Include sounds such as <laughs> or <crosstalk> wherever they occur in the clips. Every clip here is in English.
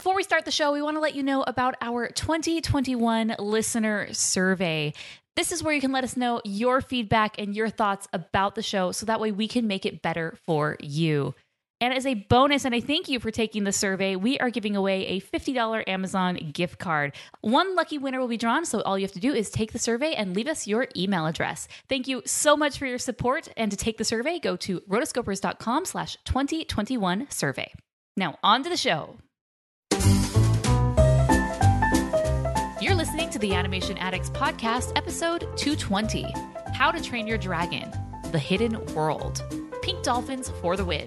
Before we start the show, we want to let you know about our 2021 listener survey. This is where you can let us know your feedback and your thoughts about the show so that way we can make it better for you. And as a bonus, and I thank you for taking the survey, we are giving away a $50 Amazon gift card. One lucky winner will be drawn, so all you have to do is take the survey and leave us your email address. Thank you so much for your support. And to take the survey, go to rotoscopers.com slash 2021 survey. Now, on to the show. You're listening to the Animation Addicts Podcast, episode 220 How to Train Your Dragon The Hidden World. Pink Dolphins for the win.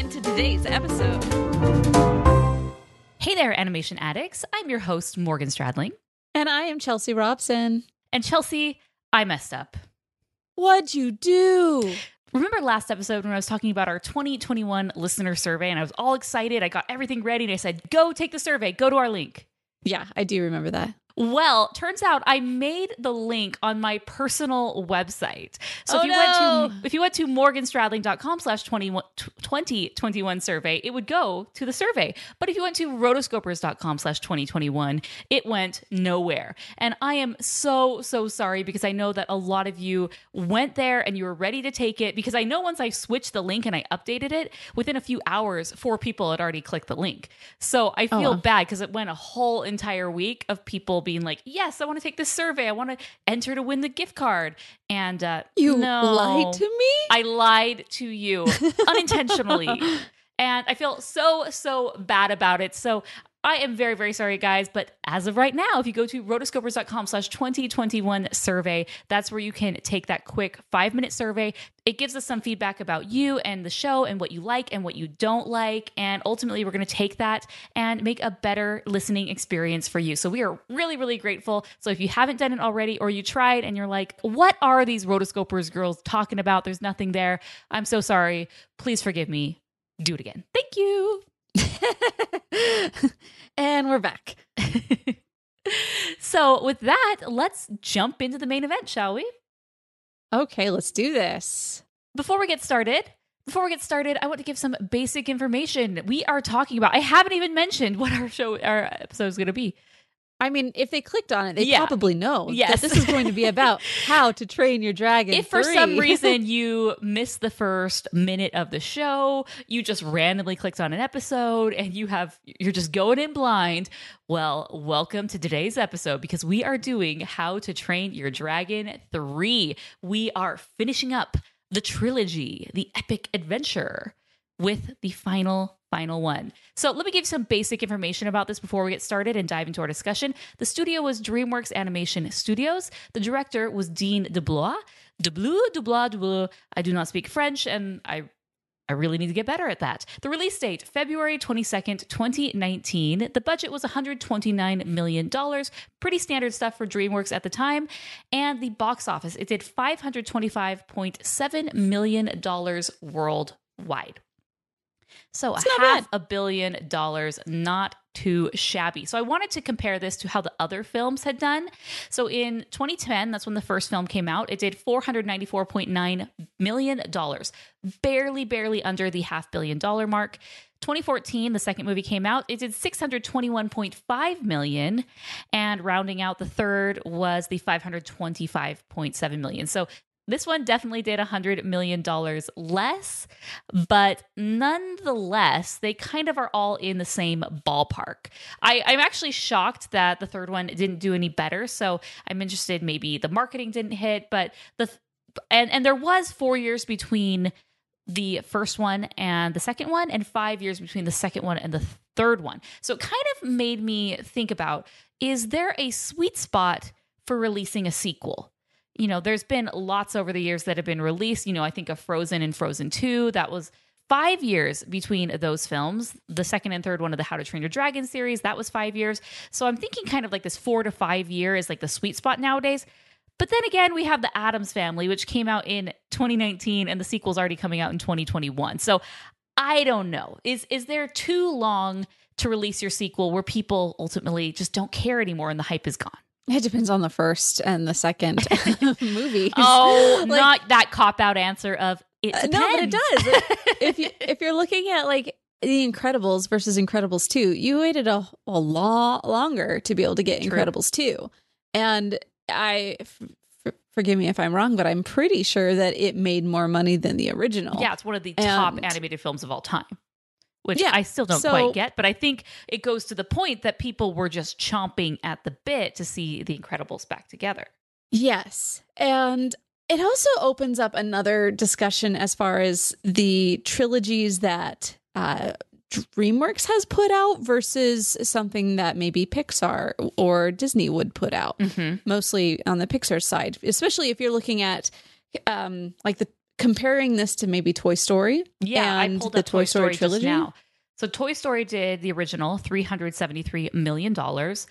today's episode. Hey there, animation addicts. I'm your host, Morgan Stradling. And I am Chelsea Robson. And Chelsea, I messed up. What'd you do? Remember last episode when I was talking about our 2021 listener survey and I was all excited? I got everything ready and I said, go take the survey, go to our link. Yeah, I do remember that. Well, turns out I made the link on my personal website. So Oh, if you no. went to if you went to morganstradling.com slash 2021 survey, it would go to the survey. But if you went to rotoscopers.com slash 2021, it went nowhere. And I am so, so sorry because I know that a lot of you went there and you were ready to take it because I know once I switched the link and I updated it, within a few hours, four people had already clicked the link. So I feel Oh. bad because it went a whole entire week of people being like, "Yes, I want to take this survey. I want to enter to win the gift card." And uh, You no, lied to me? I lied to you <laughs> unintentionally, and I feel so so bad about it. So. I am very, very sorry, guys. But as of right now, if you go to rotoscopers.com slash 2021 survey, that's where you can take that quick five minute survey. It gives us some feedback about you and the show and what you like and what you don't like. And ultimately, we're going to take that and make a better listening experience for you. So we are really, really grateful. So if you haven't done it already or you tried and you're like, what are these rotoscopers girls talking about? There's nothing there. I'm so sorry. Please forgive me. Do it again. Thank you. <laughs> and we're back. <laughs> so with that, let's jump into the main event, shall we? Okay, let's do this. Before we get started, before we get started, I want to give some basic information. We are talking about. I haven't even mentioned what our show, our episode is going to be. I mean, if they clicked on it, they Yeah. probably know Yes. that this is going to be about <laughs> how to train your dragon. if for 3. some reason <laughs> you missed the first minute of the show, you just randomly clicked on an episode and you have you're just going in blind, well, welcome to today's episode because we are doing How to Train Your Dragon 3. We are finishing up the trilogy, the epic adventure with the final final one. So let me give you some basic information about this before we get started and dive into our discussion. The studio was DreamWorks Animation Studios. The director was Dean DeBlois. DeBlois, DeBlois, DeBlois. I do not speak French and I I really need to get better at that. The release date, February 22nd, 2019. The budget was $129 million. Pretty standard stuff for DreamWorks at the time. And the box office, it did $525.7 million worldwide. So It's a half bad. a billion dollars, not too shabby. So I wanted to compare this to how the other films had done. So in 2010, that's when the first film came out, it did $494.9 million, barely, barely under the half billion dollar mark. 2014, the second movie came out, it did 621.5 million, and rounding out the third was the 525.7 million. So this one definitely did a $100 million less, but nonetheless, they kind of are all in the same ballpark. I, I'm actually shocked that the third one didn't do any better. So I'm interested, maybe the marketing didn't hit, but the, and, and there was four years between the first one and the second one, and five years between the second one and the third one. So it kind of made me think about is there a sweet spot for releasing a sequel? You know, there's been lots over the years that have been released. You know, I think of Frozen and Frozen 2. That was five years between those films. The second and third one of the How to Train Your Dragon series, that was five years. So I'm thinking kind of like this four to five year is like the sweet spot nowadays. But then again, we have the Addams Family, which came out in 2019, and the sequel's already coming out in 2021. So I don't know. Is is there too long to release your sequel where people ultimately just don't care anymore and the hype is gone? It depends on the first and the second <laughs> movie. <laughs> Oh, Like- not that cop out answer of it Uh, depends. no, but it does. <laughs> if you if you're looking at like the Incredibles versus Incredibles 2, you waited a, a lot longer to be able to get True. Incredibles 2. And I f- forgive me if I'm wrong, but I'm pretty sure that it made more money than the original. Yeah, it's one of the top animated films of all time. Which Yeah, I still don't so- quite get, but I think it goes to the point that people were just chomping at the bit to see the Incredibles back together. Yes. And it also opens up another discussion as far as the trilogies that uh, DreamWorks has put out versus something that maybe Pixar or Disney would put out, Mm-hmm. mostly on the Pixar side, especially if you're looking at um, like the comparing this to maybe Toy Story. Yeah, I and pulled the up Toy Story, trilogy. just now. So Toy Story did the original three hundred seventy three million dollars.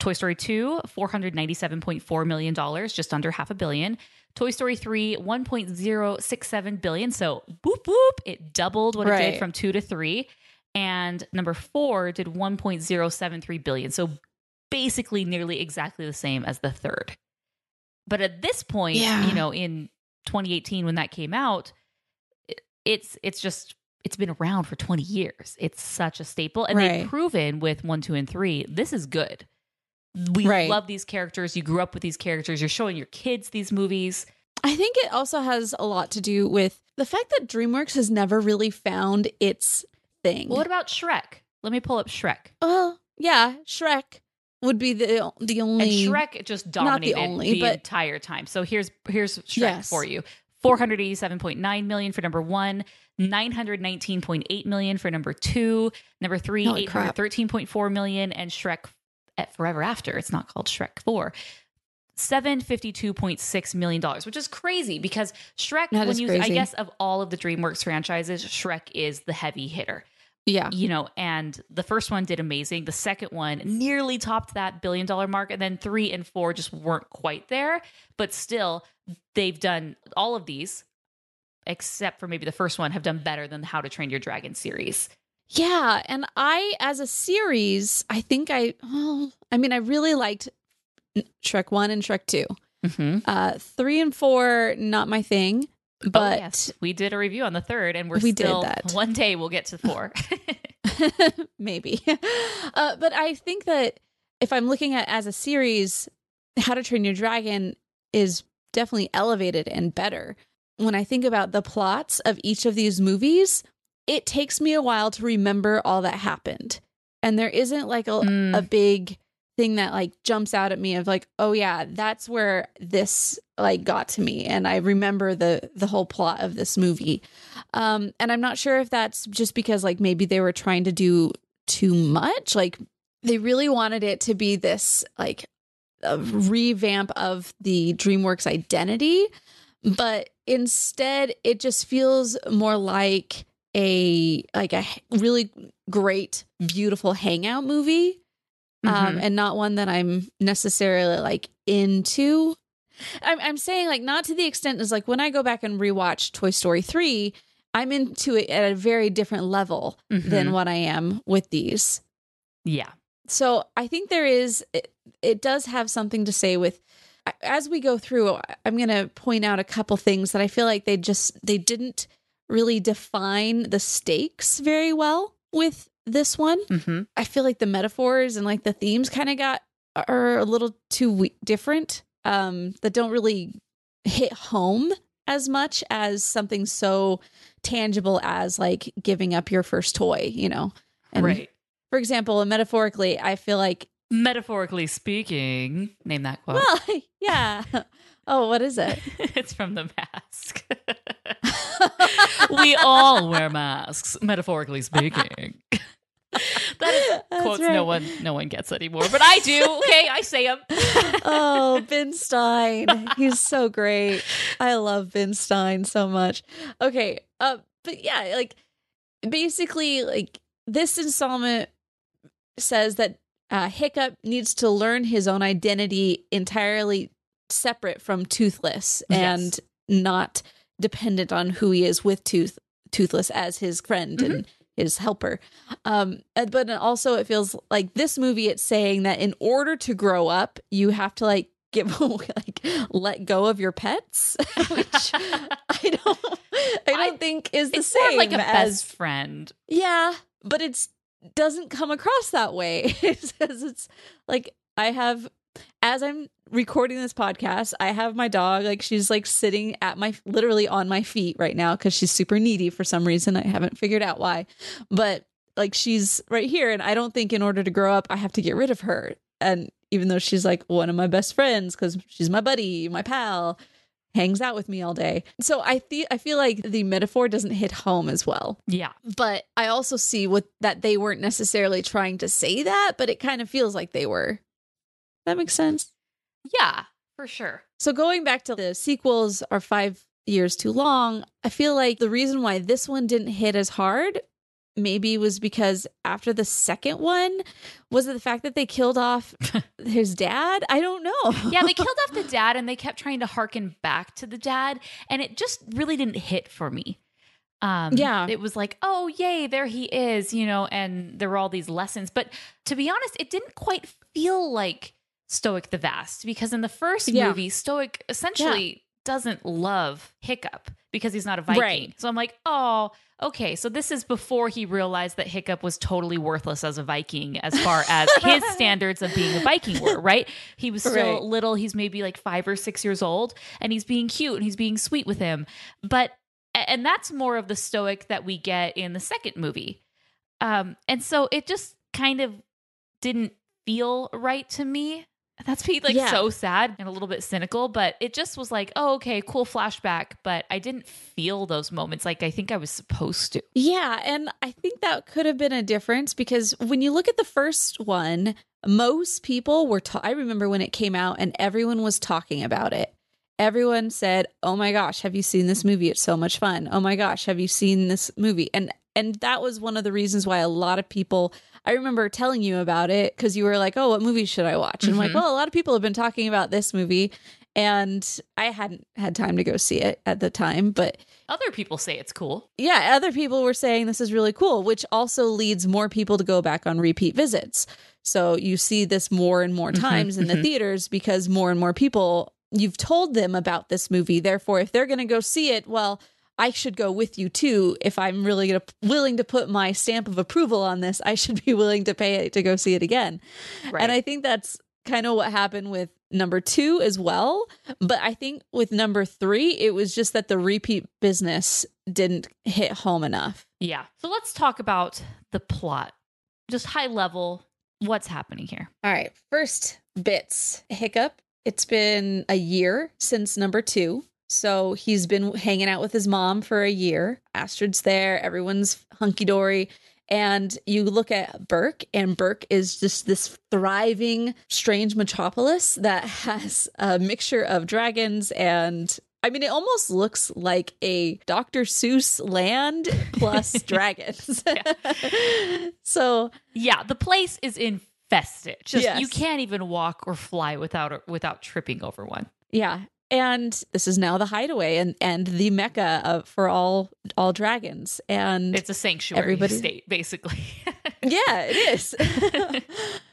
Toy Story 2, $497.4 million, just under half a billion. Toy Story 3, 1.067 billion. So boop boop, it doubled what it did from 2 to 3. And number 4 did 1.073 billion. So basically nearly exactly the same as the third. But at this point, Yeah. you know, in 2018 when that came out, it's it's just it's been around for 20 years. It's such a staple and they've proven with 1, 2 and 3, this is good. We Right. love these characters. You grew up with these characters. You're showing your kids these movies. I think it also has a lot to do with the fact that DreamWorks has never really found its thing. Well, what about Shrek? Let me pull up Shrek. Well, yeah, Shrek would be the the only. And Shrek just not the dominated the, but- entire time. So here's here's Shrek Yes. for you. 487.9 million for number 1, 919.8 million for number 2, number 3 Holy 813.4 million and Shrek at Forever After. It's not called Shrek 4. $752.6 million, which is crazy because Shrek, That when you, I guess, of all of the DreamWorks franchises, Shrek is the heavy hitter Yeah, you know, and the first one did amazing. The second one nearly topped that billion dollar mark, and then three and four just weren't quite there. But still, they've done all of these, except for maybe the first one, have done better than the How to Train Your Dragon series. yeah, and I, as a series, I think I. Well, I mean, I really liked Shrek one and Shrek two. Mm-hmm. Uh, three and four, not my thing. But oh, yes, we did a review on the third, and we're We did still that. one day we'll get to four. <laughs> <laughs> maybe. <laughs> Uh, but I think that if I'm looking at as a series, How to Train Your Dragon is definitely elevated and better. When I think about the plots of each of these movies, it takes me a while to remember all that happened. And there isn't like a, Mm. a big thing that like jumps out at me of like, oh yeah, that's where this like got to me and I remember the the whole plot of this movie. Um and I'm not sure if that's just because like maybe they were trying to do too much, like they really wanted it to be this like a revamp of the DreamWorks identity, but instead it just feels more like a like a really great beautiful hangout movie um, Mhm. and not one that I'm necessarily like into. I'm I'm saying like not to the extent as like when I go back and rewatch Toy Story three, I'm into it at a very different level than Mhm. what I am with these. yeah. So I think there is it, it does have something to say with as we go through. I'm going to point out a couple things that I feel like they just they didn't really define the stakes very well with this one. hmm I feel like the metaphors and like the themes kind of got are a little too we- different um that don't really hit home as much as something so tangible as like giving up your first toy, you know. And right. For example, metaphorically, I feel like Metaphorically speaking, name that quote. well, <laughs> yeah. Oh, what is it? <laughs> it's from the mask. we all wear masks, metaphorically speaking. that is That's quotes right. no one no one gets anymore, but I do. Okay, I say them. oh, <laughs> Ben Stein. He's so great. I love Ben Stein so much. Okay. Uh, but yeah, like basically, like this installment says that uh, Hiccup needs to learn his own identity entirely separate from Toothless and not dependent on who he is with Tooth Toothless as his friend and his helper. Um, but also it feels like this movie it's saying that in order to grow up, you have to like <laughs> give like let go of your pets, <laughs> which <laughs> I don't I don't I- think is the it's same like a as best friend. yeah, but it's doesn't come across that way. it says it's like I have as I'm recording this podcast, I have my dog like she's like sitting at my literally on my feet right now cuz she's super needy for some reason. I haven't figured out why. But like she's right here and I don't think in order to grow up I have to get rid of her. And even though she's like one of my best friends cuz she's my buddy, my pal, hangs out with me all day. So I feel I feel like the metaphor doesn't hit home as well Yeah. but I also see what that they weren't necessarily trying to say that, but it kind of feels like they were. That makes sense. Yeah, for sure. So going back to the sequels are five years too long. I feel like the reason why this one didn't hit as hard maybe was because after the second one was it the fact that they killed off <laughs> his dad? I don't know. Yeah, they <laughs> killed off the dad and they kept trying to harken back to the dad and it just really didn't hit for me. Um Yeah. it was like, "Oh, yay, there he is," you know, and there were all these lessons, but to be honest, it didn't quite feel like Stoick the Vast because in the first Yeah. movie, Stoick essentially doesn't love Hiccup because he's not a Viking. Right. So I'm like, "Oh, okay, so this is before he realized that Hiccup was totally worthless as a Viking as far <laughs> as his standards of being a Viking were, right? He was still Right. little, he's maybe like 5 or 6 years old and he's being cute and he's being sweet with him. But and that's more of the Stoick that we get in the second movie. Um and so it just kind of didn't feel right to me. That's being like Yeah. so sad and a little bit cynical, but it just was like, oh, okay, cool flashback. But I didn't feel those moments like I think I was supposed to. Yeah, and I think that could have been a difference because when you look at the first one, most people were ta- I remember when it came out and everyone was talking about it. Everyone said, "Oh my gosh, have you seen this movie? It's so much fun. Oh my gosh, have you seen this movie?" And and that was one of the reasons why a lot of people I remember telling you about it cuz you were like, "Oh, what movie should I watch?" And I'm like, Mhm. "Well, a lot of people have been talking about this movie." And I hadn't had time to go see it at the time, but Other people say it's cool. yeah, other people were saying this is really cool, which also leads more people to go back on repeat visits. So you see this more and more Mhm, times in the mhm. theaters because more and more people you've told them about this movie. Therefore, if they're going to go see it, well, I should go with you too. If I'm really gonna, willing to put my stamp of approval on this, I should be willing to pay to go see it again. Right. And I think that's kind of what happened with number two as well. But I think with number three, it was just that the repeat business didn't hit home enough. yeah. So let's talk about the plot. Just high level, what's happening here? All right. First bits hiccup. It's been a year since number two. So he's been hanging out with his mom for a year. Astrid's there. Everyone's hunky dory. And you look at Berk, and Berk is just this thriving, strange metropolis that <laughs> has a mixture of dragons and. I mean, it almost looks like a Dr. Seuss land <laughs> plus dragons. <laughs> so, Yeah, the place is infested. Just Yes. you can't even walk or fly without without tripping over one. Yeah. And this is now the hideaway and, and the mecca of, for all all dragons. And It's a sanctuary Everybody- state, basically. <laughs> yeah, it is.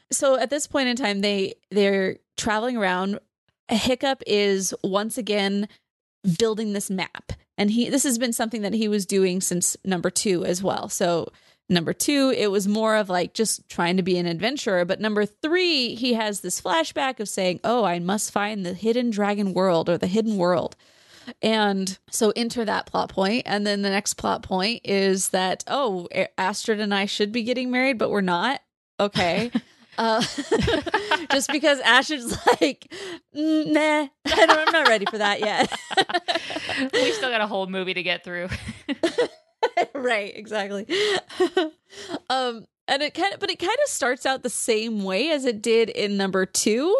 <laughs> so at this point in time, they they're traveling around. Hiccup is once again building this map, and he this has been something that he was doing since number two as well. So Number two, it was more of like just trying to be an adventurer. But number three, he has this flashback of saying, Oh, I must find the hidden dragon world or the hidden world. And so enter that plot point. And then the next plot point is that, oh, Astrid and I should be getting married, but we're not. Okay. <laughs> Uh, <laughs> just because Astrid's like, "Mm, nah, I don't, I'm not ready for that yet. <laughs> we still got a whole movie to get through. <laughs> right, exactly. <laughs> um, and it kind of, but it kind of starts out the same way as it did in number two,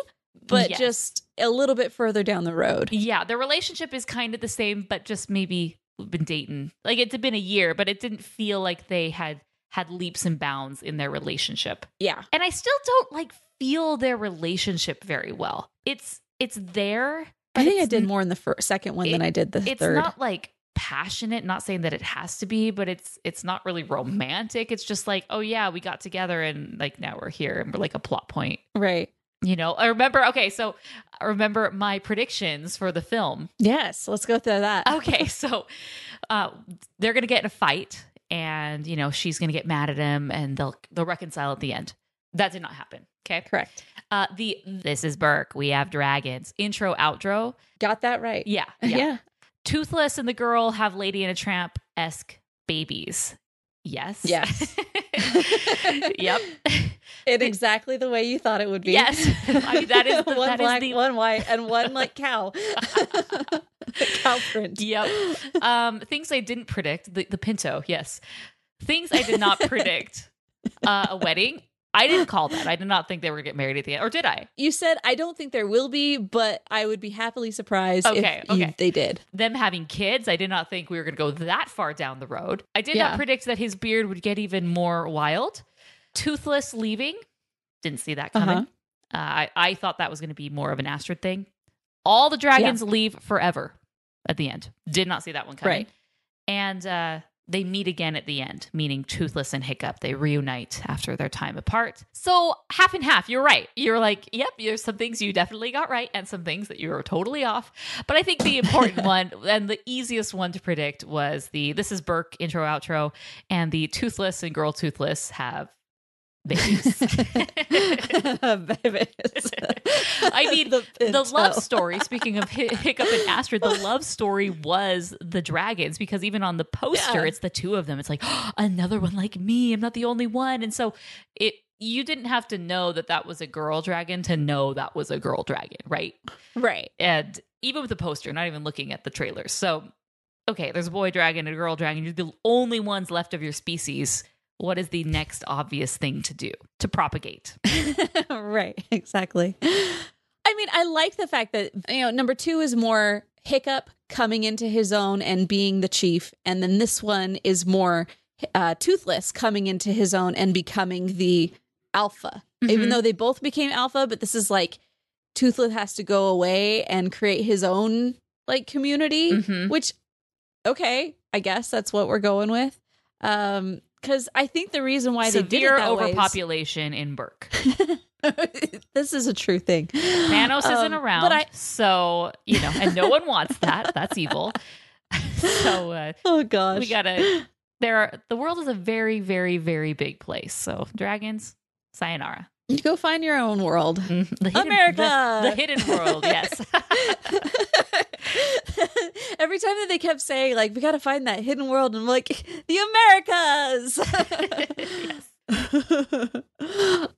but Yes. just a little bit further down the road. yeah, the relationship is kind of the same, but just maybe been dating. Like it's been a year, but it didn't feel like they had had leaps and bounds in their relationship. Yeah, And I still don't like feel their relationship very well. It's it's there. I think I did more in the first, second one than I did the It's third. not like passionate. Not saying that it has to be, but it's it's not really romantic. It's just like, oh yeah, we got together and like now we're here and we're like a plot point. right. You know, I remember. Okay, so I remember my predictions for the film. Yes, let's go through that. <laughs> Okay, so uh, they're gonna get in a fight, and you know she's gonna get mad at him, and they'll they'll reconcile at the end. That did not happen. Okay, Correct. uh, the this is Berk. We have dragons. Intro, outro. Got that right. Yeah, <laughs> Yeah. yeah. Toothless and the girl have Lady and a Tramp esque babies. Yes. Yes. <laughs> yep. In exactly the way you thought it would be. Yes. I mean, that is <laughs> the- one that is black, the- one white, and one <laughs> like cow. cow print. Yep. Um, things I didn't predict. The, the Pinto. Yes. Things I did not predict. Uh, a wedding. I didn't call that. I did not think they were going to get married at the end, or did I? You said I don't think there will be, but I would be happily surprised Okay, if you- they did. Them having kids. I did not think we were going to go that far down the road. I did Yeah. not predict that his beard would get even more wild. Toothless leaving. Didn't see that coming. Uh-huh. Uh, I, I thought that was going to be more of an Astrid thing. All the dragons leave forever at the end. Did not see that one coming. Right. And uh, they meet again at the end, meaning Toothless and Hiccup. They reunite after their time apart. So half and half. You're right. You're like, yep. There's some things you definitely got right, and some things that you were totally off. But I think the important <laughs> one and the easiest one to predict was the this is Berk intro outro, and the Toothless and Girl Toothless have babies. <laughs> Babies. I mean, The the, love story, speaking of Hi- Hiccup and Astrid, the love story was the dragons because even on the poster, Yeah. it's the two of them. It's like, oh, another one like me. I'm not the only one. And so it, you didn't have to know that that was a girl dragon to know that was a girl dragon, right? right. And even with the poster, not even looking at the trailers. So, okay, there's a boy dragon and a girl dragon. You're the only ones left of your species. What is the next obvious thing to do to propagate? <laughs> right. Exactly. I mean, I like the fact that, you know, number two is more Hiccup coming into his own and being the chief. And then this one is more uh, Toothless coming into his own and becoming the alpha. Even Mhm. though they both became alpha, but this is like Toothless has to go away and create his own like community, Mhm. which, okay, I guess that's what we're going with. Um, because I think the reason why they did it that way is- overpopulation in Berk. <laughs> this is a true thing. Thanos isn't Um, around, But I, so you know, and no one wants that. That's evil. <laughs> so uh, oh gosh, we gotta. There, are, the world is a very, very, very big place. So dragons, sayonara. You go find your own world. Mhm. The hidden, America! the, the hidden world. Yes. <laughs> Every time that they kept saying, like, we got to find that hidden world, and I'm like, the Americas. <laughs>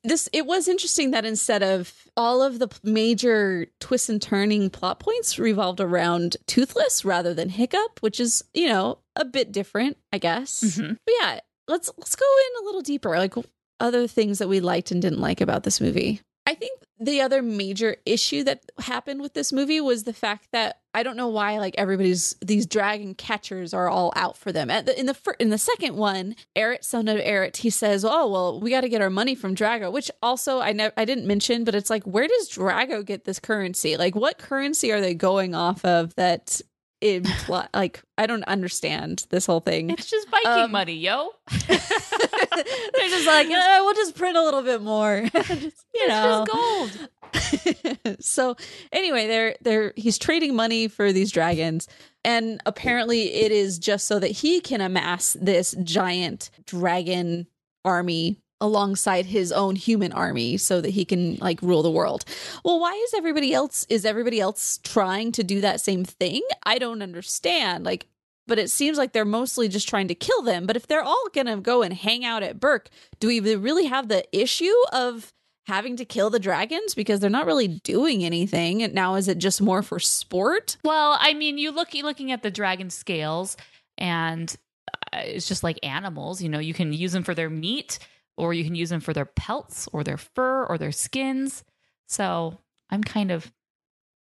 this it was interesting that instead of all of the major twists and turning plot points revolved around toothless rather than hiccup which is you know a bit different i guess Mhm. but yeah let's let's go in a little deeper like other things that we liked and didn't like about this movie i think the other major issue that happened with this movie was the fact that I don't know why like everybody's these dragon catchers are all out for them. The, in the fir- in the second one, Eret, son of Eret, he says, "Oh well, we got to get our money from Drago," which also I never I didn't mention, but it's like where does Drago get this currency? Like what currency are they going off of that? Impl- like I don't understand this whole thing. it's just Viking Um, money, yo. <laughs> <laughs> They're just like, uh, we'll just print a little bit more. <laughs> Just, you know, It's just gold. so anyway, they're they're he's trading money for these dragons. And apparently, it is just so that he can amass this giant dragon army alongside his own human army so that he can like rule the world. Well, why is everybody else is everybody else trying to do that same thing? I don't understand. Like but it seems like they're mostly just trying to kill them. But if they're all going to go and hang out at Berk, do we really have the issue of having to kill the dragons because they're not really doing anything and now is it just more for sport well i mean you look looking at the dragon scales and uh, it's just like animals you know you can use them for their meat or you can use them for their pelts or their fur or their skins. So i'm kind of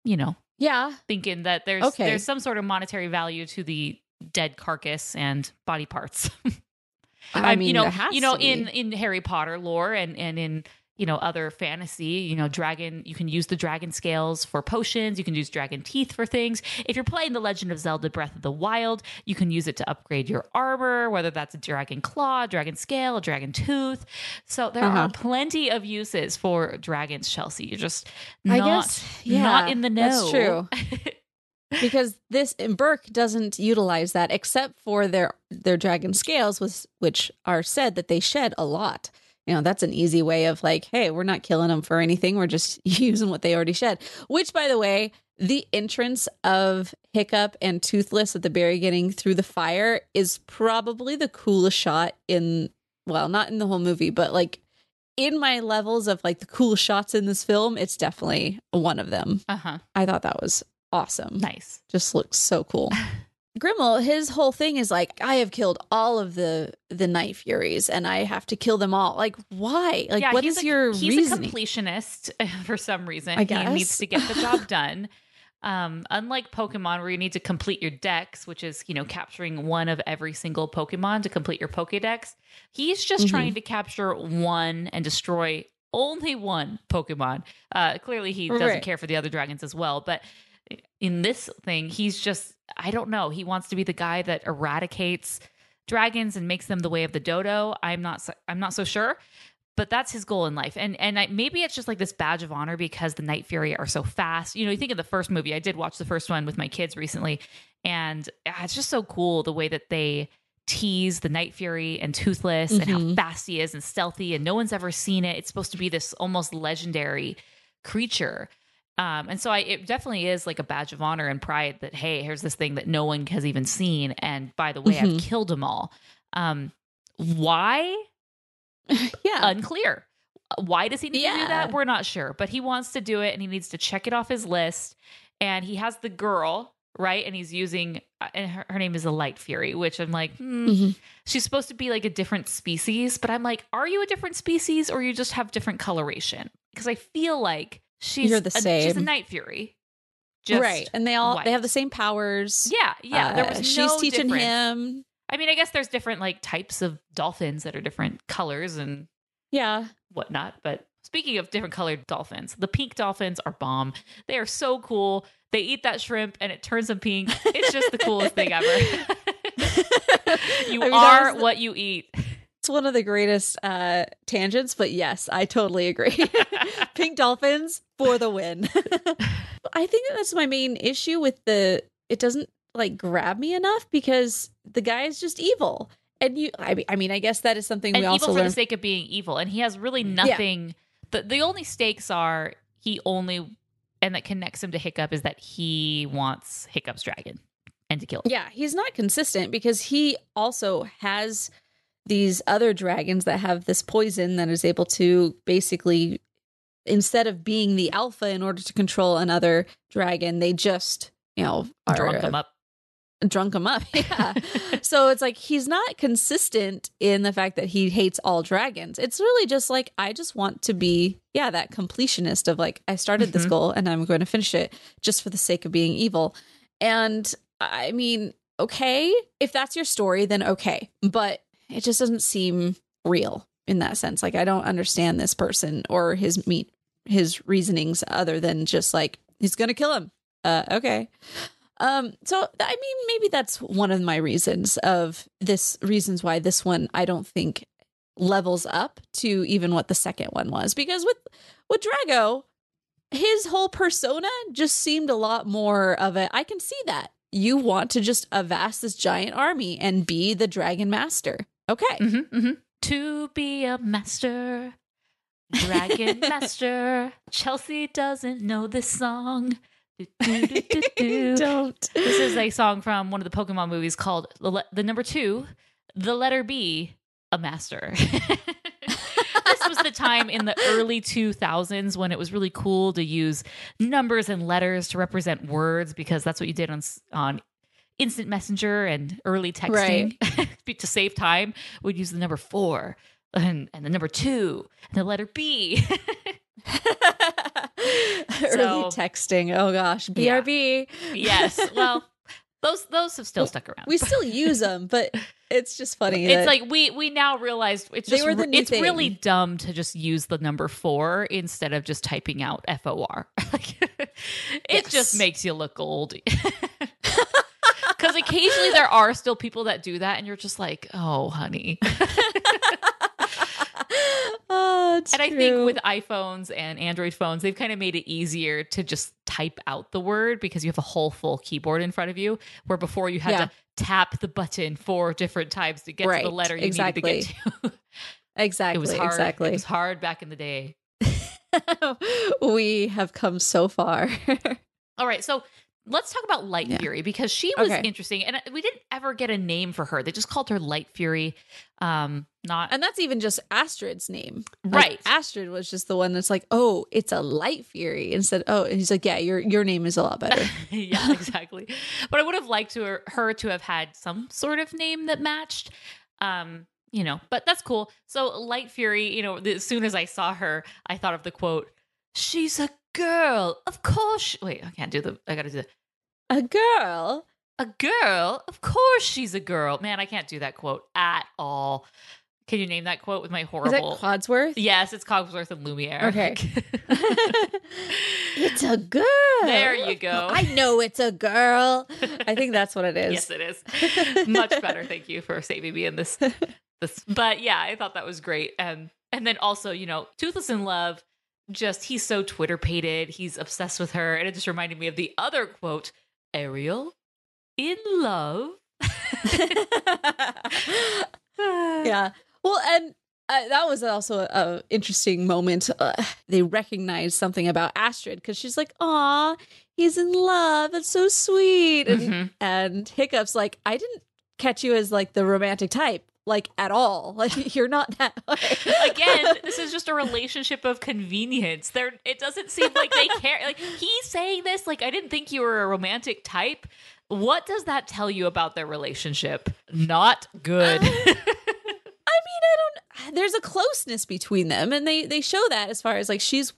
you know yeah. thinking that there's Okay. there's some sort of monetary value to the dead carcass and body parts. <laughs> I mean you know, you know, in in Harry Potter lore and and in you know other fantasy, you know, dragon. You can use the dragon scales for potions. You can use dragon teeth for things. If you're playing The Legend of Zelda: Breath of the Wild, you can use it to upgrade your armor, whether that's a dragon claw, dragon scale, a dragon tooth. So there Uh-huh. are plenty of uses for dragons, Chelsea. You're just I not guess, yeah, not in the know. that's true. <laughs> because this and Berk doesn't utilize that except for their their dragon scales was which are said that they shed a lot. You know, that's an easy way of like, hey, we're not killing them for anything. We're just <laughs> using what they already shed. Which by the way, the entrance of Hiccup and Toothless at the very beginning through the fire is probably the coolest shot in well, not in the whole movie, but like in my levels of like the coolest shots in this film, it's definitely one of them. uh huh. I thought that was awesome. Nice. Just looks so cool. <laughs> Grimmel, his whole thing is like, I have killed all of the the night furies, and I have to kill them all. Like, why? Like, what he's is a, your he's reasoning? a completionist <laughs> for some reason. I He needs to get the job <laughs> done. Um, unlike Pokemon, where you need to complete your decks, which is you know capturing one of every single Pokemon to complete your Pokedex, he's just Mhm. trying to capture one and destroy only one Pokemon. Uh, clearly, he doesn't Right. care for the other dragons as well, but in this thing, he's just I don't know. He wants to be the guy that eradicates dragons and makes them the way of the dodo. I'm not so, I'm not so sure, but that's his goal in life. And and I, maybe it's just like this badge of honor because the Night Fury are so fast. You know, you think of the first movie. I did watch the first one with my kids recently, and it's just so cool the way that they tease the Night Fury and Toothless and how Mhm. fast he is and stealthy, and no one's ever seen it. It's supposed to be this almost legendary creature. Um, and so I, it definitely is like a badge of honor and pride that, hey, here's this thing that no one has even seen. And by the way, I've Mhm. killed them all. Um, why? <laughs> yeah, Unclear. Why does he need to do that? We're not sure, but he wants to do it and he needs to check it off his list. And he has the girl, right? And he's using, uh, and her, her name is a Light Fury, which I'm like, hmm, Mhm. she's supposed to be like a different species, but I'm like, are you a different species or you just have different coloration? Because I feel like she's You're the a, she's a. Night Fury. Just right. And they all they have the same powers. Yeah, yeah. there Uh, was no she's teaching difference. him. I mean, I guess there's different like types of dolphins that are different colors and Yeah, whatnot. But speaking of different colored dolphins, the pink dolphins are bomb. They are so cool. They eat that shrimp and it turns them pink. It's just the coolest thing ever. <laughs> <laughs> you I mean, are was- what you eat. It's one of the greatest uh tangents, but yes, I totally agree. <laughs> Pink dolphins for the win. <laughs> I think that that's my main issue with the it doesn't like grab me enough because the guy is just evil. And you I mean, I mean I guess that is something and we evil also for learn the sake of being evil. And he has really nothing. The the only stakes are he only and that connects him to Hiccup is that he wants Hiccup's dragon and to kill. Him. Yeah, he's not consistent because he also has these other dragons that have this poison that is able to basically instead of being the alpha in order to control another dragon, they just, you know, are Drunk them up. drunk them up. <laughs> Yeah. <laughs> so it's like he's not consistent in the fact that he hates all dragons. It's really just like I just want to be, yeah, that completionist of like I started this Mhm. goal and I'm going to finish it just for the sake of being evil. And I mean, okay, if that's your story, then okay. But it just doesn't seem real in that sense. Like I don't understand this person or his meat his reasonings other than just like he's gonna kill him. Uh okay. Um, so I mean, maybe that's one of my reasons of this reasons why this one I don't think levels up to even what the second one was because with with Drago, his whole persona just seemed a lot more of a I can see that. you want to just avast this giant army and be the dragon master. Okay. Mm-hmm, mm-hmm. To be a master, dragon <laughs> master. Chelsea doesn't know this song. Do, do, do, do, do. <laughs> Don't. This is a song from one of the Pokemon movies called the, the number two, the letter B, a master. <laughs> this was the time in the early 2000s when it was really cool to use numbers and letters to represent words because that's what you did on on instant messenger and early texting <laughs> to save time we'd use the number 4 and, and the number 2 and the letter B. <laughs> Early So- texting. Oh gosh. Yeah. BRB. yes. <laughs> Well, those those have still stuck around. We still use them, but it's just funny. it's like we we now realized it's just were the it's really dumb to just use the number four instead of just typing out FOR. It Yes. just makes you look old. Because occasionally there are still people that do that, and you're just like, oh, honey. <laughs> oh, and I true. think with iPhones and Android phones, they've kind of made it easier to just type out the word because you have a whole full keyboard in front of you, where before you had Yeah. to tap the button four different times to get to the letter you exactly. needed to get to. exactly, <laughs> it was hard. exactly. It was hard back in the day. <laughs> we have come so far. All right, so let's talk about Light Yeah. Fury because she was Okay. interesting, and uh, we didn't ever get a name for her. They just called her Light Fury. Um, not and that's even just Astrid's name. Like, right. Astrid was just the one that's like, oh, it's a light fury. Instead, oh, and he's like, yeah, your your name is a lot better. <laughs> yeah, <laughs> exactly. But I would have liked to her, her to have had some sort of name that matched. Um, you know, but that's cool. So Light Fury, you know, as soon as I saw her, I thought of the quote, "She's a girl, of course." She-. Wait, I can't do the. I got to do the. A girl. A girl, of course she's a girl. Man, I can't do that quote at all. Can you name that quote with my horrible? Is that horrible? Codsworth? yes, it's Cogsworth and Lumiere. Okay. <laughs> it's a girl. There you go. I know it's a girl. I think that's what it is. yes, it is. Much better. Thank you for saving me in this. This, but yeah, I thought that was great. And and then also, you know, Toothless in Love. Just he's so Twitter pated. He's obsessed with her, and it just reminded me of the other quote: "Ariel, in love." <laughs> yeah. Well, and uh, that was also a, a interesting moment. Uh, they recognized something about Astrid because she's like, "Aw, he's in love. That's so sweet." And, Mhm. and Hiccup's like, "I didn't catch you as like the romantic type, like at all. <laughs> Like you're not that <laughs> way." Again, <laughs> this is just a relationship of convenience. There, it doesn't seem like they care. Like he's saying this, like I didn't think you were a romantic type. What does that tell you about their relationship? Not good. Um, I mean, I don't. There's a closeness between them, and they they show that as far as like she's,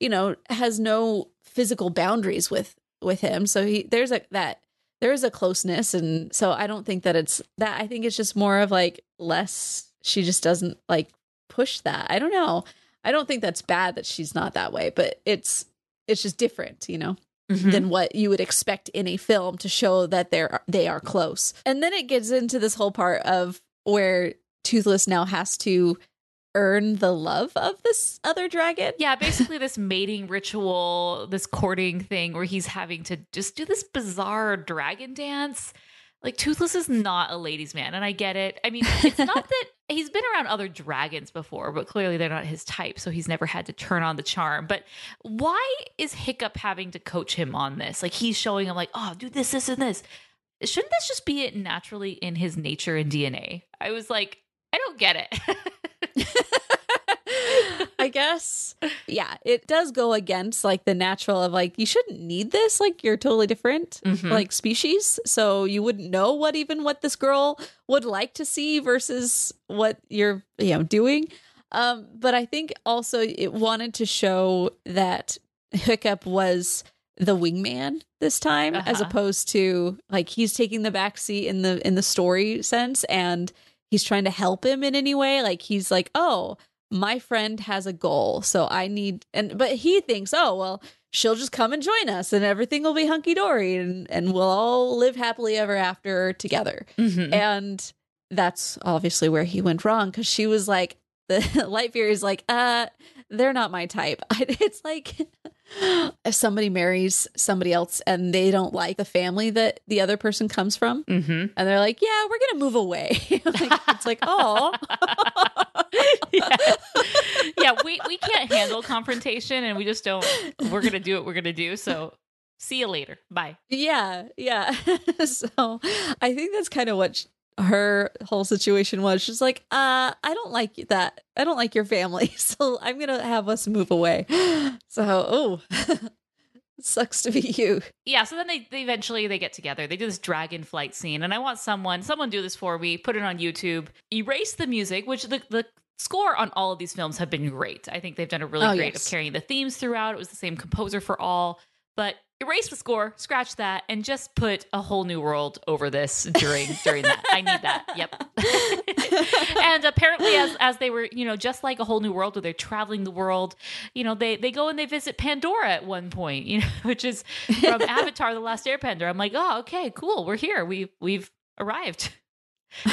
you know, has no physical boundaries with with him. So he there's a that there is a closeness, and so I don't think that it's that. I think it's just more of like less. She just doesn't like push that. I don't know. I don't think that's bad that she's not that way, but it's it's just different, you know Mhm. than what you would expect in a film to show that they're they are close. And then it gets into this whole part of where Toothless now has to earn the love of this other dragon. Yeah, basically this mating ritual, this courting thing where he's having to just do this bizarre dragon dance. Like Toothless is not a ladies' man, and I get it. I mean, it's not <laughs> that he's been around other dragons before, but clearly they're not his type, so he's never had to turn on the charm. But why is Hiccup having to coach him on this? Like he's showing him like, oh, do this, this, and this. Shouldn't this just be it naturally in his nature and DNA? I was like, I don't get it. <laughs> <laughs> I guess. Yeah, it does go against like the natural of like you shouldn't need this. Like you're totally different Mhm. like species, so you wouldn't know what even what this girl would like to see versus what you're you know doing. Um, but I think also it wanted to show that Hiccup was the wingman this time, as Uh-huh. opposed to like he's taking the back seat in the in the story sense, and he's trying to help him in any way. Like he's like, oh, my friend has a goal, so I need and but he thinks, oh well, she'll just come and join us, and everything will be hunky dory, and and we'll all live happily ever after together. Mhm. And that's obviously where he went wrong because she was like, <laughs> the Light Fury is like, uh, they're not my type. <laughs> It's like, <gasps> if somebody marries somebody else and they don't like the family that the other person comes from, Mm-hmm. and they're like, "Yeah, we're gonna move away." <laughs> like, it's like, oh, <laughs> yeah. yeah, we we can't handle confrontation, and we just don't. We're gonna do what we're gonna do. So, see you later. Bye. yeah, yeah. <laughs> so I think that's kind of what her whole situation was. She's like, "Uh, I don't like that. I don't like your family, <laughs> so I'm gonna have us move away." <gasps> So, oh, <laughs> sucks to be you. Yeah. So then they, they eventually they get together. They do this dragon flight scene, and I want someone someone do this for me. Put it on YouTube. Erase the music, which the the score on all of these films have been great. I think they've done a really Oh, great yes. of carrying the themes throughout. It was the same composer for all, but erase the score, scratch that, and just put a whole new world over this during during that. I need that. Yep. <laughs> and apparently, as as they were, you know, just like a whole new world where they're traveling the world, you know, they they go and they visit Pandora at one point, you know, <laughs> which is from <laughs> Avatar: The Last Airbender. I'm like, oh, okay, cool, we're here. We we've arrived.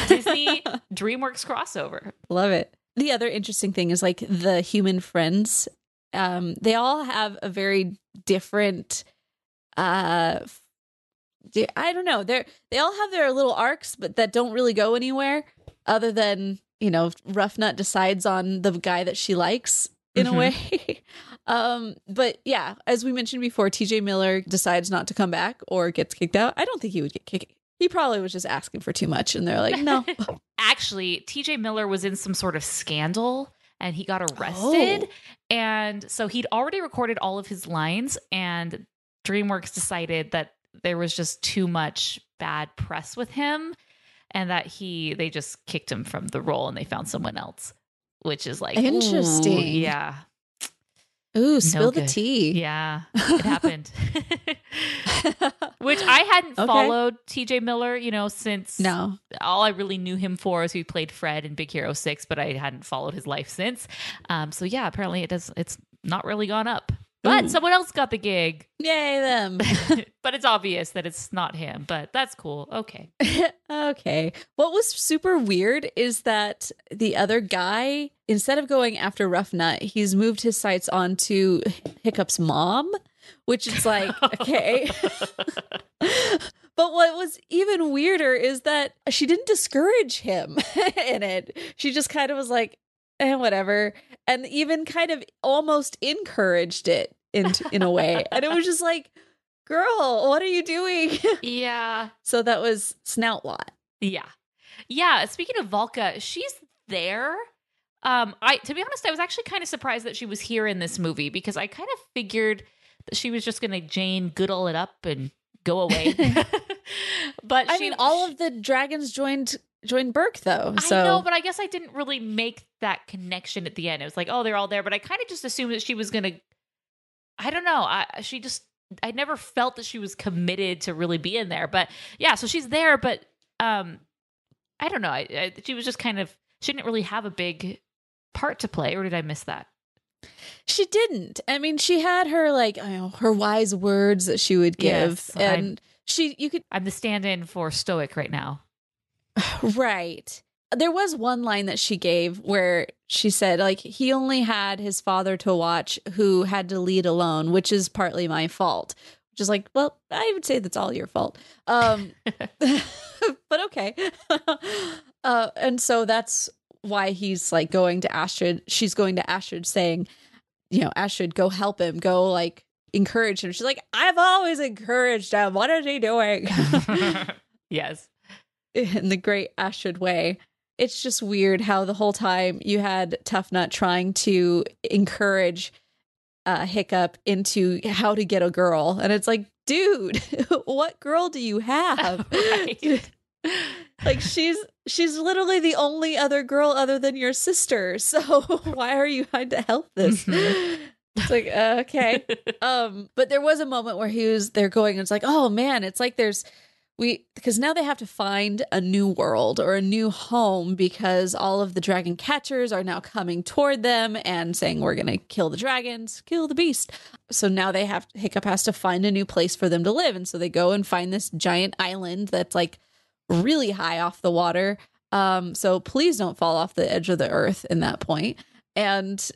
Disney DreamWorks crossover. Love it. The other interesting thing is like the human friends. Um, they all have a very different. Uh, I don't know. They're they all have their little arcs, but that don't really go anywhere. Other than you know, Ruffnut decides on the guy that she likes in Mhm. a way. <laughs> um, but yeah, as we mentioned before, T.J. Miller decides not to come back or gets kicked out. I don't think he would get kicked. He probably was just asking for too much, and they're like, no. <laughs> <laughs> Actually, TJ Miller was in some sort of scandal and he got arrested. Oh. And so he'd already recorded all of his lines, and DreamWorks decided that there was just too much bad press with him and that he they just kicked him from the role and they found someone else, which is like Interesting. yeah. Ooh, spill the tea. Yeah. <laughs> It happened. <laughs> Which I hadn't Okay. followed TJ Miller, you know, since no. all I really knew him for is he played Fred in Big Hero Six, but I hadn't followed his life since. Um, so yeah, apparently it does. It's not really gone up, but Ooh. someone else got the gig. Yay them. <laughs> <laughs> but it's obvious that it's not him. But that's cool. Okay. <laughs> okay. What was super weird is that the other guy, instead of going after Ruffnut, he's moved his sights onto Hiccup's mom, which is like, okay. But what was even weirder is that she didn't discourage him in it. She just kind of was like, eh, whatever. And even kind of almost encouraged it in, in a way. And it was just <laughs> like, girl, what are you doing? <laughs> yeah. so that was Snotlout. Yeah. Yeah. Speaking of Valka, she's there. Um, I to be honest, I was actually kind of surprised that she was here in this movie because I kind of figured that she was just gonna Jane Goodall it up and go away. <laughs> but I she, mean, all of the dragons joined joined Berk though. So I know, but I guess I didn't really make that connection at the end. It was like, oh, they're all there, but I kind of just assumed that she was gonna. I don't know. I she just I never felt that she was committed to really be in there, but yeah, so she's there, but um, I don't know. I, I, she was just kind of she didn't really have a big part to play, or did I miss that? she didn't. I mean, she had her like I know, her wise words that she would give, Yes, and she you could I'm the stand-in for Stoick right now. <sighs> right. There was one line that she gave where she said like he only had his father to watch who had to lead alone, which is partly my fault. Which is like, well, I would say that's all your fault. Um <laughs> <laughs> but okay. <laughs> uh and so that's why he's like going to Astrid. She's going to Astrid saying, you know, Astrid, go help him, go like encourage him. She's like, I've always encouraged him. What is he doing? yes. in the great Astrid way. It's just weird how the whole time you had Tuffnut trying to encourage uh, Hiccup into how to get a girl, and it's like, dude, <laughs> what girl do you have? <laughs> Right. <laughs> like she's she's literally the only other girl other than your sister. So why are you trying to help this? Mhm. It's like uh, okay, um, but there was a moment where he was they're going, and it's like, oh man, it's like there's we because now they have to find a new world or a new home because all of the dragon catchers are now coming toward them and saying we're gonna kill the dragons, kill the beast. So now they have Hiccup has to find a new place for them to live, and so they go and find this giant island that's like really high off the water. Um, so please don't fall off the edge of the earth in that point. And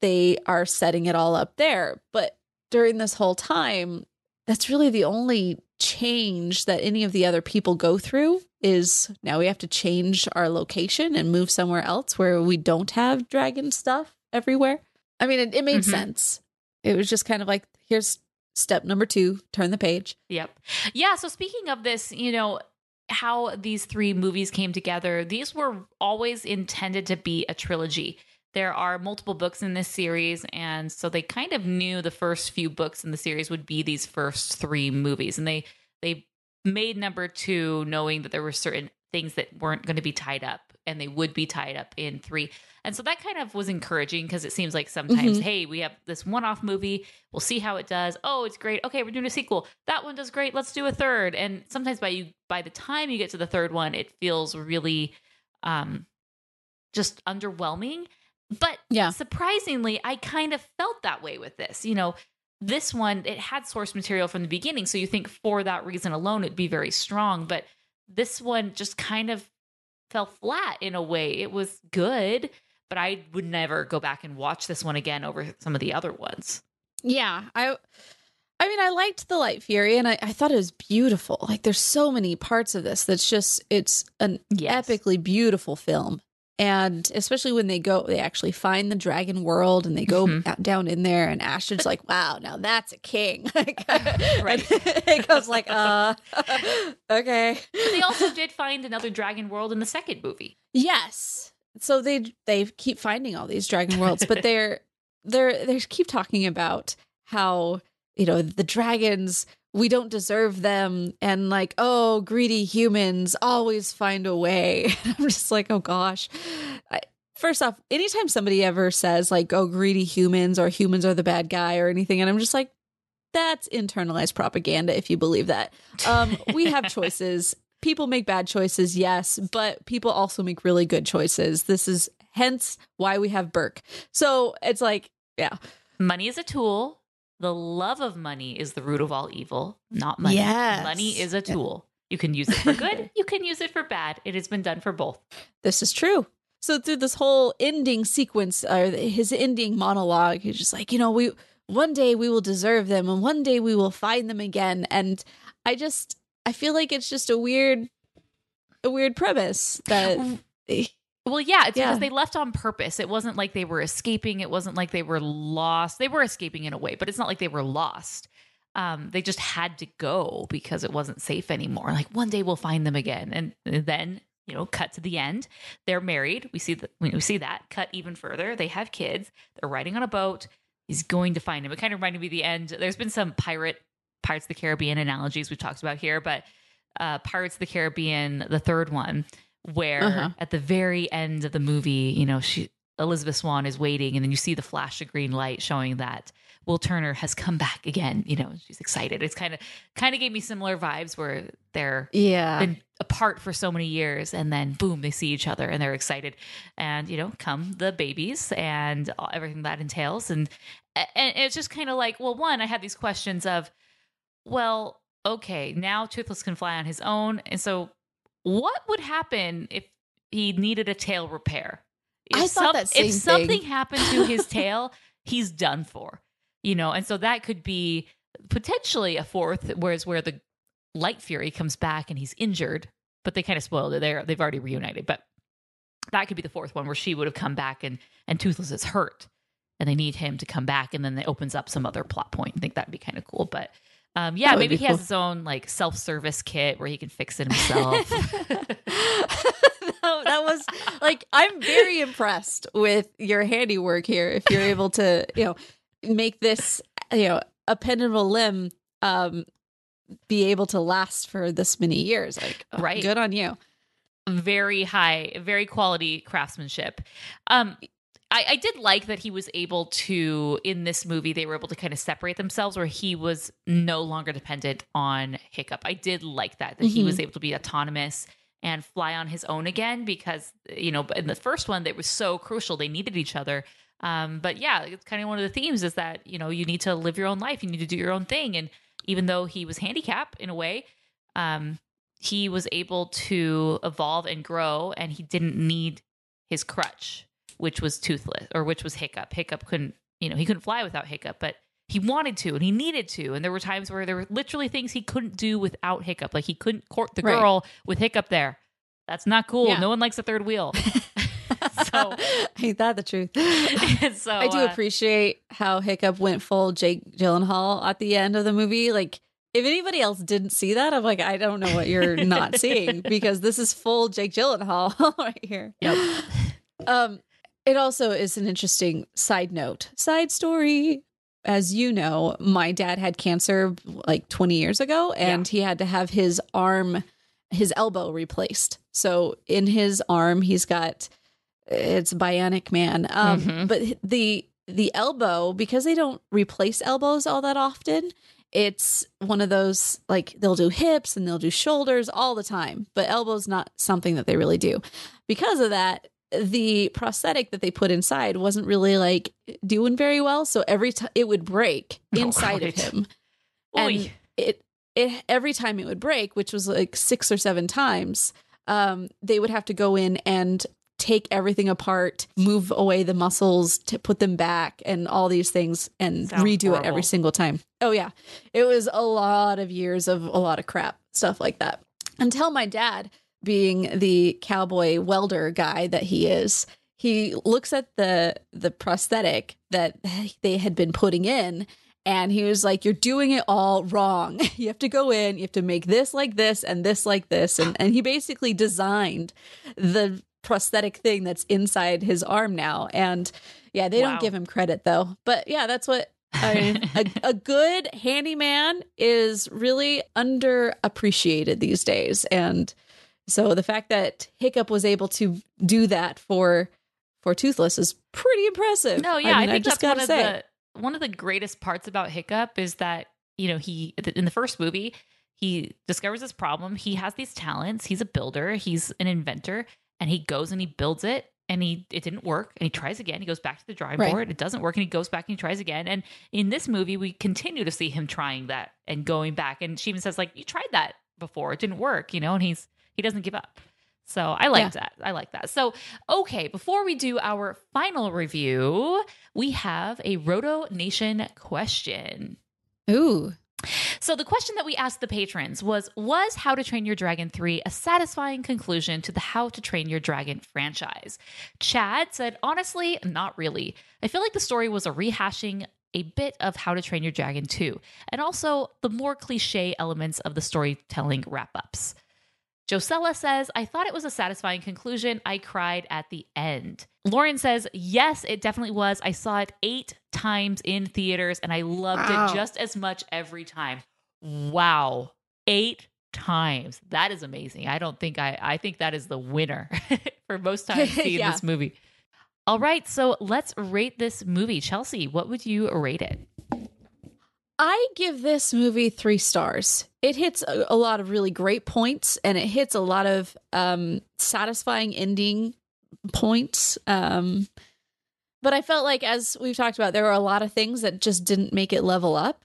they are setting it all up there. But during this whole time, that's really the only change that any of the other people go through is now we have to change our location and move somewhere else where we don't have dragon stuff everywhere. I mean, it, it made Mhm. sense. It was just kind of like, here's step number two, turn the page. Yep. Yeah. So speaking of this, you know, how these three movies came together, these were always intended to be a trilogy. There are multiple books in this series, and so they kind of knew the first few books in the series would be these first three movies, and they they made number two knowing that there were certain things that weren't going to be tied up, and they would be tied up in three. And so that kind of was encouraging because it seems like sometimes, Mhm. hey, we have this one-off movie, we'll see how it does. Oh, it's great. Okay, we're doing a sequel. That one does great. Let's do a third. And sometimes by you by the time you get to the third one, it feels really um just underwhelming. But Yeah. surprisingly, I kind of felt that way with this. You know, this one it had source material from the beginning, so you think for that reason alone it'd be very strong, but this one just kind of fell flat in a way. It was good, but I would never go back and watch this one again over some of the other ones. Yeah, I I mean I liked the Light Fury and I, I thought it was beautiful. Like there's so many parts of this that's just it's an Yes. epically beautiful film. And especially when they go they actually find the dragon world and they go Mhm. down in there and Ashton's like, Wow, now that's a king. <laughs> Like, Right. <laughs> it goes like, uh <laughs> okay. But they also did find another dragon world in the second movie. Yes. So they they keep finding all these dragon worlds, but they're they're they keep talking about how you know the dragons we don't deserve them and like oh greedy humans always find a way. <laughs> I'm just like oh gosh. I, first off, anytime somebody ever says like oh greedy humans or humans are the bad guy or anything, and I'm just like that's internalized propaganda if you believe that. Um, we have <laughs> choices. People make bad choices, yes, but people also make really good choices. This is hence why we have Berk. So it's like, yeah. Money is a tool. The love of money is the root of all evil, not money. Yes. Money is a tool. You can use it for good, <laughs> you can use it for bad. It has been done for both. This is true. So through this whole ending sequence, or his ending monologue, he's just like, you know, we one day we will deserve them, and one day we will find them again. And I just, I feel like it's just a weird, a weird premise that. Well, yeah, it's Yeah. because they left on purpose. It wasn't like they were escaping. It wasn't like they were lost. They were escaping in a way, but it's not like they were lost. Um, they just had to go because it wasn't safe anymore. Like one day we'll find them again, and then you know, cut to the end. They're married. We see that. We see that. Cut even further. They have kids. They're riding on a boat. He's going to find him. It kind of reminded me of the end. There's been some pirate Pirates of the Caribbean analogies we've talked about here, but uh, Pirates of the Caribbean, the third one, where Uh-huh. at the very end of the movie, you know, she Elizabeth Swann is waiting, and then you see the flash of green light showing that Will Turner has come back again. You know, she's excited. It's kind of kind of gave me similar vibes where they're Yeah. been apart for so many years and then boom they see each other and they're excited and you know come the babies and all- everything that entails and and it's just kind of like well one i had these questions of well okay now toothless can fly on his own and so what would happen if he needed a tail repair? If I thought that same if something thing. happened to his <laughs> tail he's done for you know? And so that could be potentially a fourth whereas where the light fury comes back and he's injured but they kind of spoiled it they're they've already reunited but that could be the fourth one where she would have come back and and toothless is hurt and they need him to come back and then it opens up some other plot point. I think that'd be kind of cool but um, yeah maybe be he has his own like self-service kit where he can fix it <laughs> himself <laughs> that, that was like I'm very impressed with your handiwork here. If you're able to, you know, make this, you know, appendable limb um be able to last for this many years. Like, oh, Right. Good on you. very high, very quality craftsmanship. Um, I, I did like that he was able to in this movie. They were able to kind of separate themselves, where he was no longer dependent on Hiccup. I did like that that he Mhm. was able to be autonomous and fly on his own again because you know in the first one that was so crucial. They needed each other. Um, but yeah, it's kind of one of the themes is that you know you need to live your own life. You need to do your own thing. And even though he was handicapped in a way, um, he was able to evolve and grow and he didn't need his crutch which was toothless or which was hiccup hiccup couldn't you know he couldn't fly without hiccup but he wanted to and he needed to. And there were times where there were literally things he couldn't do without Hiccup. Like he couldn't court the Right. girl with Hiccup there. That's not cool. Yeah. No one likes a third wheel. <laughs> <laughs> so, <laughs> Ain't that the truth? so I do uh, appreciate how Hiccup went full Jake Gyllenhaal at the end of the movie. Like, if anybody else didn't see that, I'm like, I don't know what you're not seeing because this is full Jake Gyllenhaal right here. Yep. Um, it also is an interesting side note, side story. As you know, my dad had cancer like 20 years ago, and he had to have his arm, his elbow replaced. So in his arm, he's got it's bionic man. Um, Mhm. but the the elbow because they don't replace elbows all that often. It's one of those like they'll do hips and they'll do shoulders all the time, but elbows not something that they really do. Because of that, the prosthetic that they put inside wasn't really like doing very well. So every time it would break <laughs> Oh, inside right. of him, Oy. and it it every time it would break, which was like six or seven times, um, they would have to go in and take everything apart, move away the muscles, to put them back, and all these things, and Sounds redo it every single time. Oh yeah, it was a lot of years of a lot of crap stuff like that. Until my dad, being the cowboy welder guy that he is, he looks at the the prosthetic that <laughs> they had been putting in and he was like you're doing it all wrong <laughs> you have to go in you have to make this like this and this like this and and he basically designed the prosthetic thing that's inside his arm now and yeah they Wow. don't give him credit though but yeah that's what I mean, a, <laughs> a good handyman is really underappreciated these days and so the fact that hiccup was able to do that for for toothless is pretty impressive No, yeah, I, mean, think just that's one of say. the one of the greatest parts about Hiccup is that you know he in the first movie he discovers this problem. He has these talents. He's a builder. He's an inventor, and he goes and he builds it. And he it didn't work, and he tries again. He goes back to the drawing Right. board. It doesn't work, and he goes back and he tries again. And in this movie, we continue to see him trying that and going back. And she even says, like, you tried that before, it didn't work, you know. And he's he doesn't give up. So I like that. I like that. So, okay, before we do our final review, we have a Roto Nation question. Ooh. So, the question that we asked the patrons was Was How to Train Your Dragon 3 a satisfying conclusion to the How to Train Your Dragon franchise? Chad said, Honestly, not really. I feel like the story was a rehashing a bit of How to Train Your Dragon 2, and also the more cliche elements of the storytelling wrap ups. Josella says, I thought it was a satisfying conclusion. I cried at the end. Lauren says, Yes, it definitely was. I saw it eight times in theaters and I loved Wow. it just as much every time. Wow. Eight times. That is amazing. I don't think I, I think that is the winner <laughs> for most <laughs> times seeing Yeah. this movie. All right. So let's rate this movie. Chelsea, what would you rate it? I give this movie three stars. It hits a, a lot of really great points and it hits a lot of um, satisfying ending points. Um, but I felt like, as we've talked about, there were a lot of things that just didn't make it level up.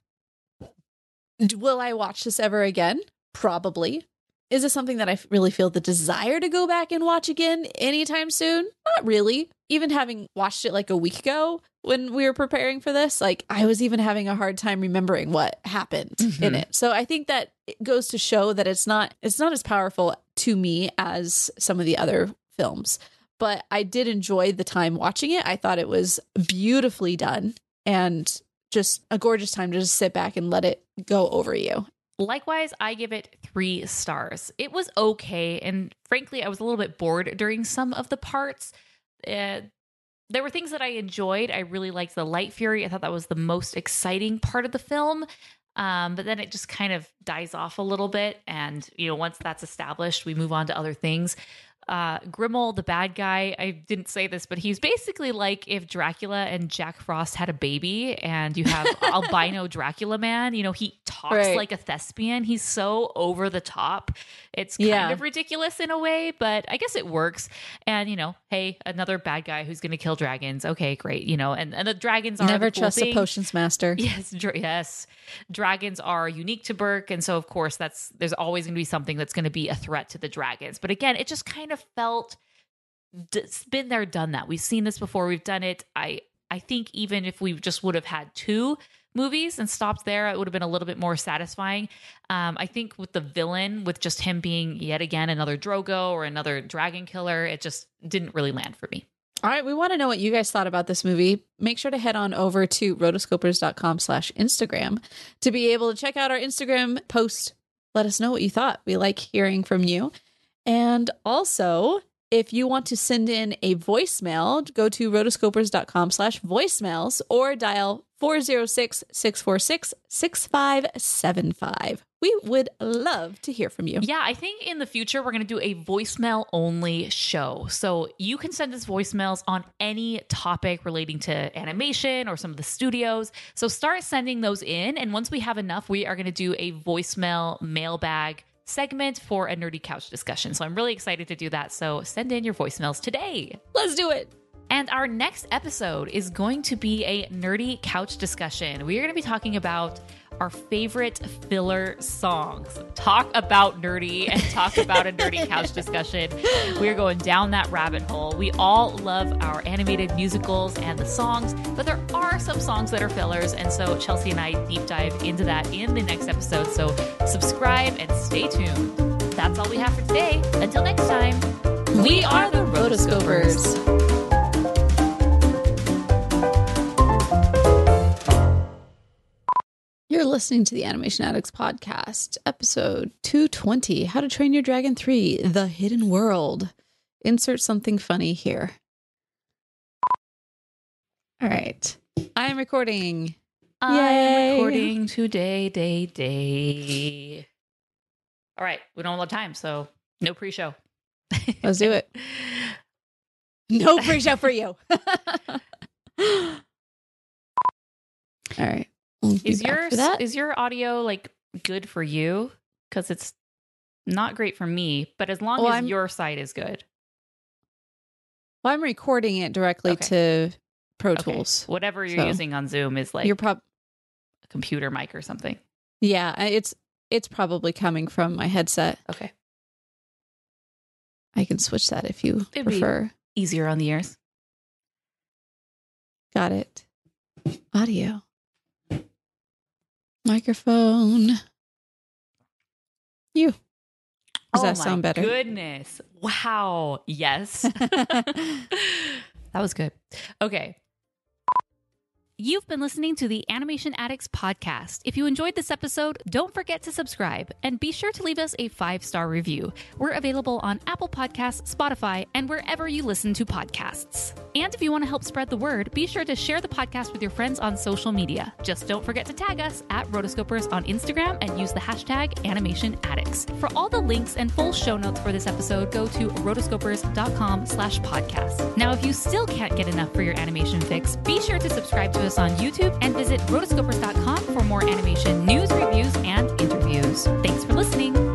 Will I watch this ever again? Probably. Is this something that I really feel the desire to go back and watch again anytime soon? Not really. Even having watched it like a week ago when we were preparing for this, like I was even having a hard time remembering what happened in Mhm. it. So I think that it goes to show that it's not it's not as powerful to me as some of the other films. But I did enjoy the time watching it. I thought it was beautifully done and just a gorgeous time to just sit back and let it go over you. Likewise, I give it three stars. It was okay. And frankly, I was a little bit bored during some of the parts. Uh, there were things that I enjoyed. I really liked the Light Fury. I thought that was the most exciting part of the film. Um, but then it just kind of dies off a little bit. And, you know, once that's established, we move on to other things. Uh, Grimmel, the bad guy, I didn't say this, but he's basically like if Dracula and Jack Frost had a baby and you have <laughs> albino Dracula man. You know, he talks Right. like a thespian. He's so over the top. It's kind Yeah. of ridiculous in a way, but I guess it works. And, you know, hey, another bad guy who's going to kill dragons. Okay, great. You know, and, and the dragons are Never cool trust thing. a potions master. <laughs> Yes, dra- yes. Dragons are unique to Berk, and so of course that's there's always going to be something that's going to be a threat to the dragons. But again, it just kind of felt been there, done that. We've seen this before. We've done it. I I think even if we just would have had two, movies and stopped there, it would have been a little bit more satisfying. Um, I think with the villain, with just him being yet again another Drago or another dragon killer, it just didn't really land for me. All right, we want to know what you guys thought about this movie. Make sure to head on over to rotoscopers.com slash Instagram to be able to check out our Instagram post. Let us know what you thought. We like hearing from you. And also, if you want to send in a voicemail, go to rotoscopers.com slash voicemails or dial 406 646 6575. We would love to hear from you. Yeah, I think in the future we're going to do a voicemail only show. So you can send us voicemails on any topic relating to animation or some of the studios. So start sending those in. And once we have enough, we are going to do a voicemail mailbag segment for a nerdy couch discussion. So I'm really excited to do that. So send in your voicemails today. Let's do it. And our next episode is going to be a nerdy couch discussion. We are going to be talking about our favorite filler songs. Talk about nerdy and talk about a nerdy couch <laughs> discussion. We are going down that rabbit hole. We all love our animated musicals and the songs, but there are some songs that are fillers. And so Chelsea and I deep dive into that in the next episode. So subscribe and stay tuned. That's all we have for today. Until next time, we are the Rotoscopers. You're listening to the Animation Addicts Podcast, episode 220 How to Train Your Dragon 3 The Hidden World. Insert something funny here. All right. I am recording. I'm recording today, day, day. All right. We don't have a lot of time, so no pre show. Let's do it. <laughs> No pre show for you. <laughs> <laughs> All right. Is your is your audio like good for you? Because it's not great for me, but as long Well, as I'm- your side is good. well, I'm recording it directly Okay. to Pro Okay. Tools. Whatever you're So, using on Zoom is like You're prob a computer mic or something. yeah, it's it's probably coming from my headset. Okay. I can switch that if you It'd be- prefer. Easier on the ears. Got it. Audio. Microphone. You. Does oh that sound better? Goodness. Wow. Yes. <laughs> <laughs> that was good. Okay. You've been listening to the Animation Addicts podcast. If you enjoyed this episode, don't forget to subscribe and be sure to leave us a five star review. We're available on Apple Podcasts, Spotify, and wherever you listen to podcasts. And if you want to help spread the word, be sure to share the podcast with your friends on social media. Just don't forget to tag us at Rotoscopers on Instagram and use the hashtag Animation Addicts. For all the links and full show notes for this episode, go to rotoscopers.com slash podcast. Now, if you still can't get enough for your animation fix, be sure to subscribe to us on YouTube and visit rotoscopers.com for more animation news, reviews, and interviews. Thanks for listening.